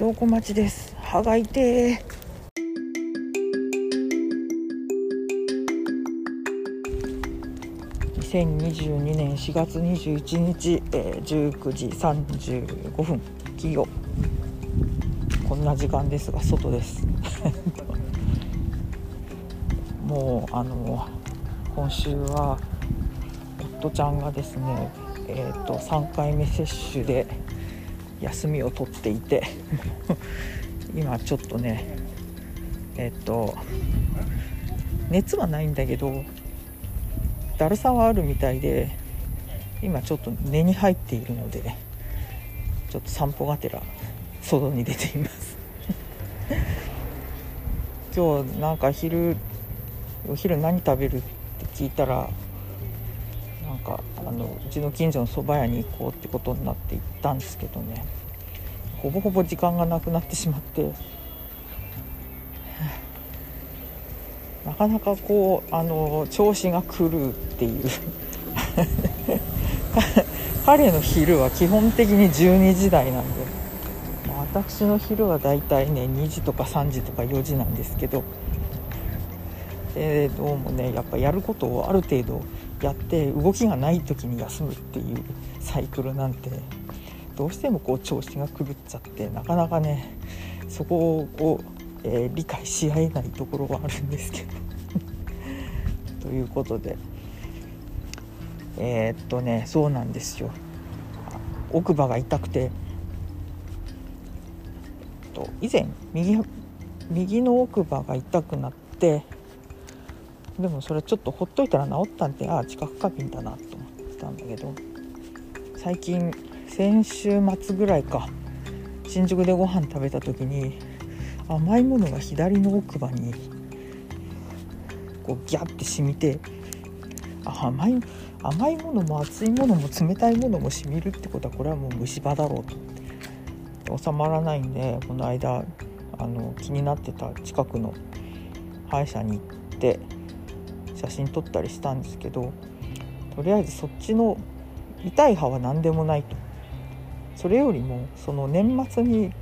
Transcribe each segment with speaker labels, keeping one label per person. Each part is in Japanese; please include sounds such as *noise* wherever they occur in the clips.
Speaker 1: 証拠待ちです。歯が痛え2022年4月21日、えー、19時35分。金曜。こんな時間ですが外です。*laughs* もうあの今週は夫ちゃんがですねえーと、3回目接種で休みを取っていて *laughs* 今ちょっとねえっ、と熱はないんだけどだるさはあるみたいで今ちょっと寝に入っているのでちょっと散歩がてら外に出ています。*laughs* 今日なんか昼お昼何食べるって聞いたらなんかあのうちの近所の蕎麦屋に行こうってことになって行ったんですけどね。ほぼほぼ時間がなくなってしまって。*laughs* なかなかこうあの調子が狂うっていう。*laughs* 彼の昼は基本的に12時台なんで。私の昼はだいたいね2時とか3時とか4時なんですけど。でどうもねやっぱやることをある程度やって動きがない時に休むっていうサイクルなんてどうしてもこう調子が狂っちゃってなかなかねそこを、えー、理解し合えないところはあるんですけど。*laughs* ということで。えー、っとねそうなんですよ。奥歯が痛くて。と以前右右の奥歯が痛くなってでもそれちょっとほっといたら治ったんでああ知覚過敏だなと思ってたんだけど最近先週末ぐらいか新宿でご飯食べた時に甘いものが左の奥歯にこうギャッて染みて甘い甘いものも熱いものも冷たいものも染みるってことはこれはもう虫歯だろうと。収まらないんでこの間あの気になってた近くの歯医者に行って写真撮ったりしたんですけどとりあえずそっちの痛い歯は何でもないと。それよりもその年末に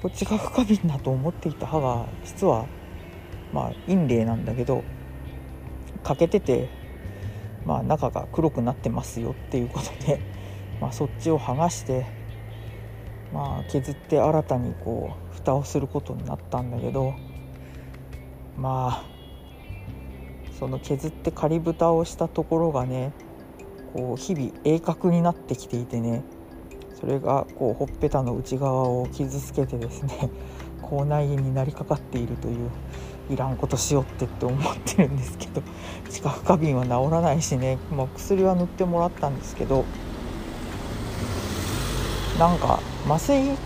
Speaker 1: こっちが過敏だと思っていた歯が実はまあ陰霊なんだけど欠けててまあ中が黒くなってますよっていうことで、*laughs* まあ、そっちを剥がしてまあ削って新たにこう蓋をすることになったんだけどまあその削って仮蓋をしたところがねこう日々鋭角になってきていてねそれがこうほっぺたの内側を傷つけてですね *laughs* 口内炎になりかかっているといういらんことしよってって思ってるんですけど知覚過敏は治らないしね、まあ、薬は塗ってもらったんですけどなんか麻酔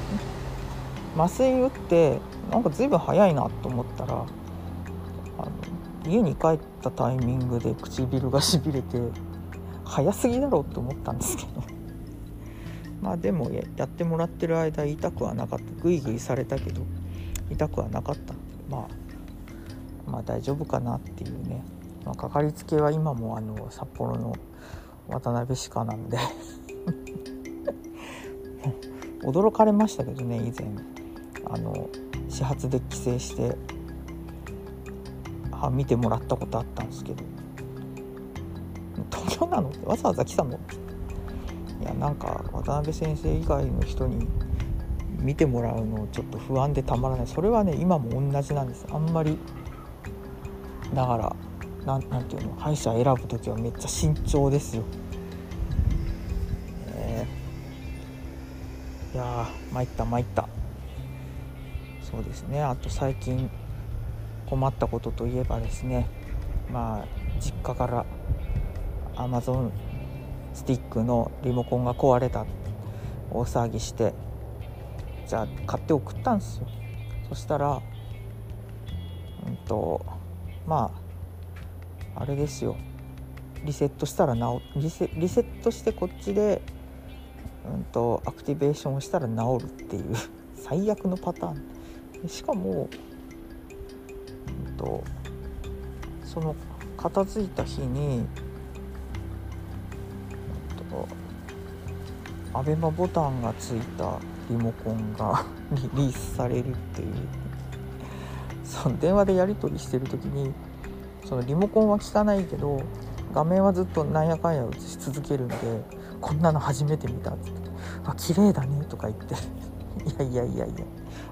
Speaker 1: 麻酔打ってなんか随分早いなと思ったらあの家に帰ったタイミングで唇がしびれて早すぎだろうって思ったんですけど。*laughs* まあでもやってもらってる間痛くはなかった。グイグイされたけど痛くはなかった。まあまあ大丈夫かなっていうね、まあ、かかりつけは今もあの札幌の渡辺歯科なんで。*laughs* 驚かれましたけどね以前。あの始発で帰省して見てもらったことあったんですけど東京なの？ってわざわざ来たの？いやなんか渡辺先生以外の人に見てもらうのちょっと不安でたまらない。それはね今も同じなんです。あんまりだからななんていうの？歯医者選ぶ時はめっちゃ慎重ですよ、えー、いや参った参った。そうですね。あと最近困ったことといえばですね。まあ実家から Amazon スティックのリモコンが壊れた大騒ぎしてじゃあ買って送ったんですよ。そしたらうんとまああれですよ。リセットしたら治リセリセットしてこっちでうんとアクティベーションをしたら治るっていう *laughs* 最悪のパターン。しかもうんとその片付いた日に、アベマボタンがついたリモコンが *laughs* リリースされるっていうその電話でやり取りしてる時にそのリモコンは効かないけど画面はずっとなんやかんや映し続けるんでこんなの初めて見たっつって「あ綺麗だね」とか言って「*laughs* いやいやいやいや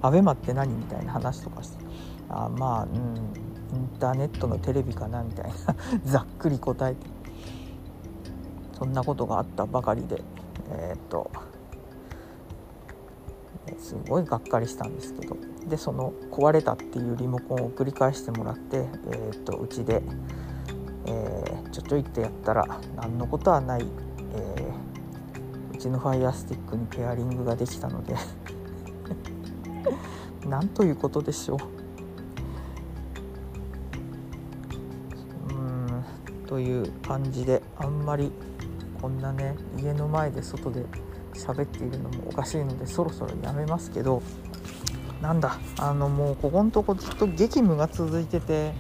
Speaker 1: アベマって何?」みたいな話とかして「あまあうんインターネットのテレビかな」みたいな *laughs* ざっくり答えてそんなことがあったばかりでえー、っとすごいがっかりしたんですけどでその壊れたっていうリモコンを繰り返してもらってえー、っとうちで、えー、ちょちょいってやったら何のことはない、えー、うちのファイアスティックにペアリングができたので *laughs* なんということでしょう。うんという感じであんまりこんなね家の前で外で喋っているのもおかしいのでそろそろやめますけどなんだあのもうここのとこずっと激務が続いてて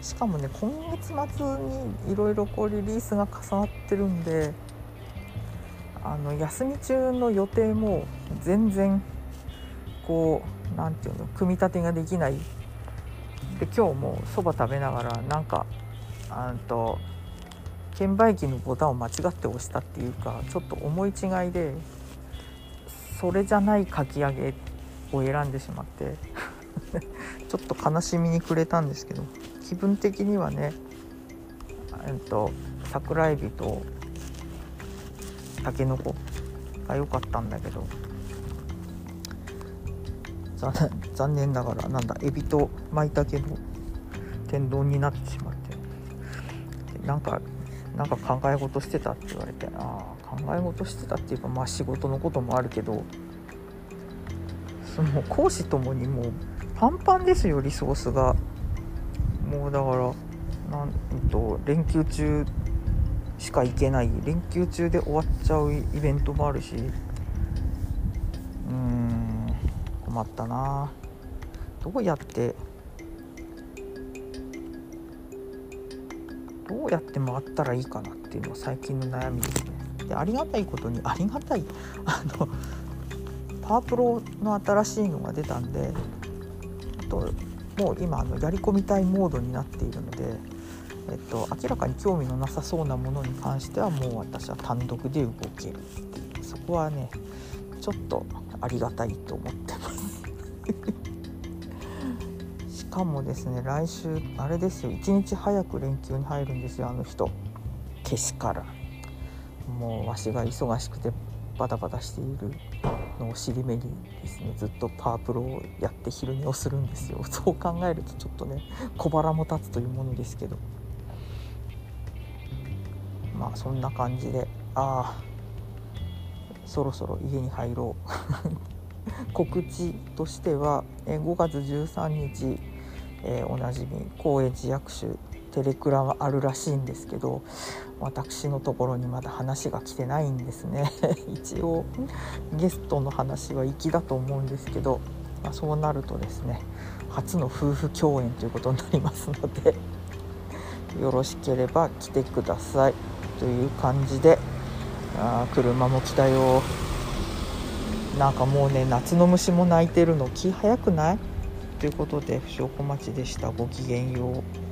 Speaker 1: しかもね今月末にいろいろこうリリースが重なってるんであの休み中の予定も全然こう何て言うの組み立てができない。で今日もそば食べながらなんかあと券売機のボタンを間違って押したっていうかちょっと思い違いでそれじゃないかき揚げを選んでしまって *laughs* ちょっと悲しみに暮れたんですけど気分的にはねえっと桜えびとたけのこが良かったんだけど残念ながらなんだエビと舞茸の天丼になってしまってなんかなんか考え事してたって言われてああ考え事してたっていうかまあ仕事のこともあるけどその講師ともにもうパンパンですよリソースが。もうだからなんと連休中しか行けない連休中で終わっちゃうイベントもあるしうーん困ったな。どうやってやって回ったらいいかなっていうのは最近の悩みですね。でありがたいことにありがたい。*laughs* あのパワープロの新しいのが出たんでともう今あのやり込みたいモードになっているので、えっと、明らかに興味のなさそうなものに関してはもう私は単独で動けるっていう。そこはねちょっとありがたいと思ってます。*laughs* かもですね来週あれですよ1日早く連休に入るんですよあの人。けしからもうわしが忙しくてバタバタしているのを尻目にですねずっとパワープロをやって昼寝をするんですよ。*laughs* そう考えるとちょっとね小腹も立つというものですけど。まあそんな感じでああそろそろ家に入ろう。*laughs* 告知としては5月13日えー、おなじみ高円寺薬種テレクラはあるらしいんですけど私のところにまだ話が来てないんですね。*laughs* 一応ゲストの話は粋だと思うんですけど、まあ、そうなるとですね初の夫婦共演ということになりますので *laughs* よろしければ来てください。という感じであ車も来たよなんかもうね夏の虫も鳴いてるの気早くない？ということで不祥小町でした。ごきげんよう。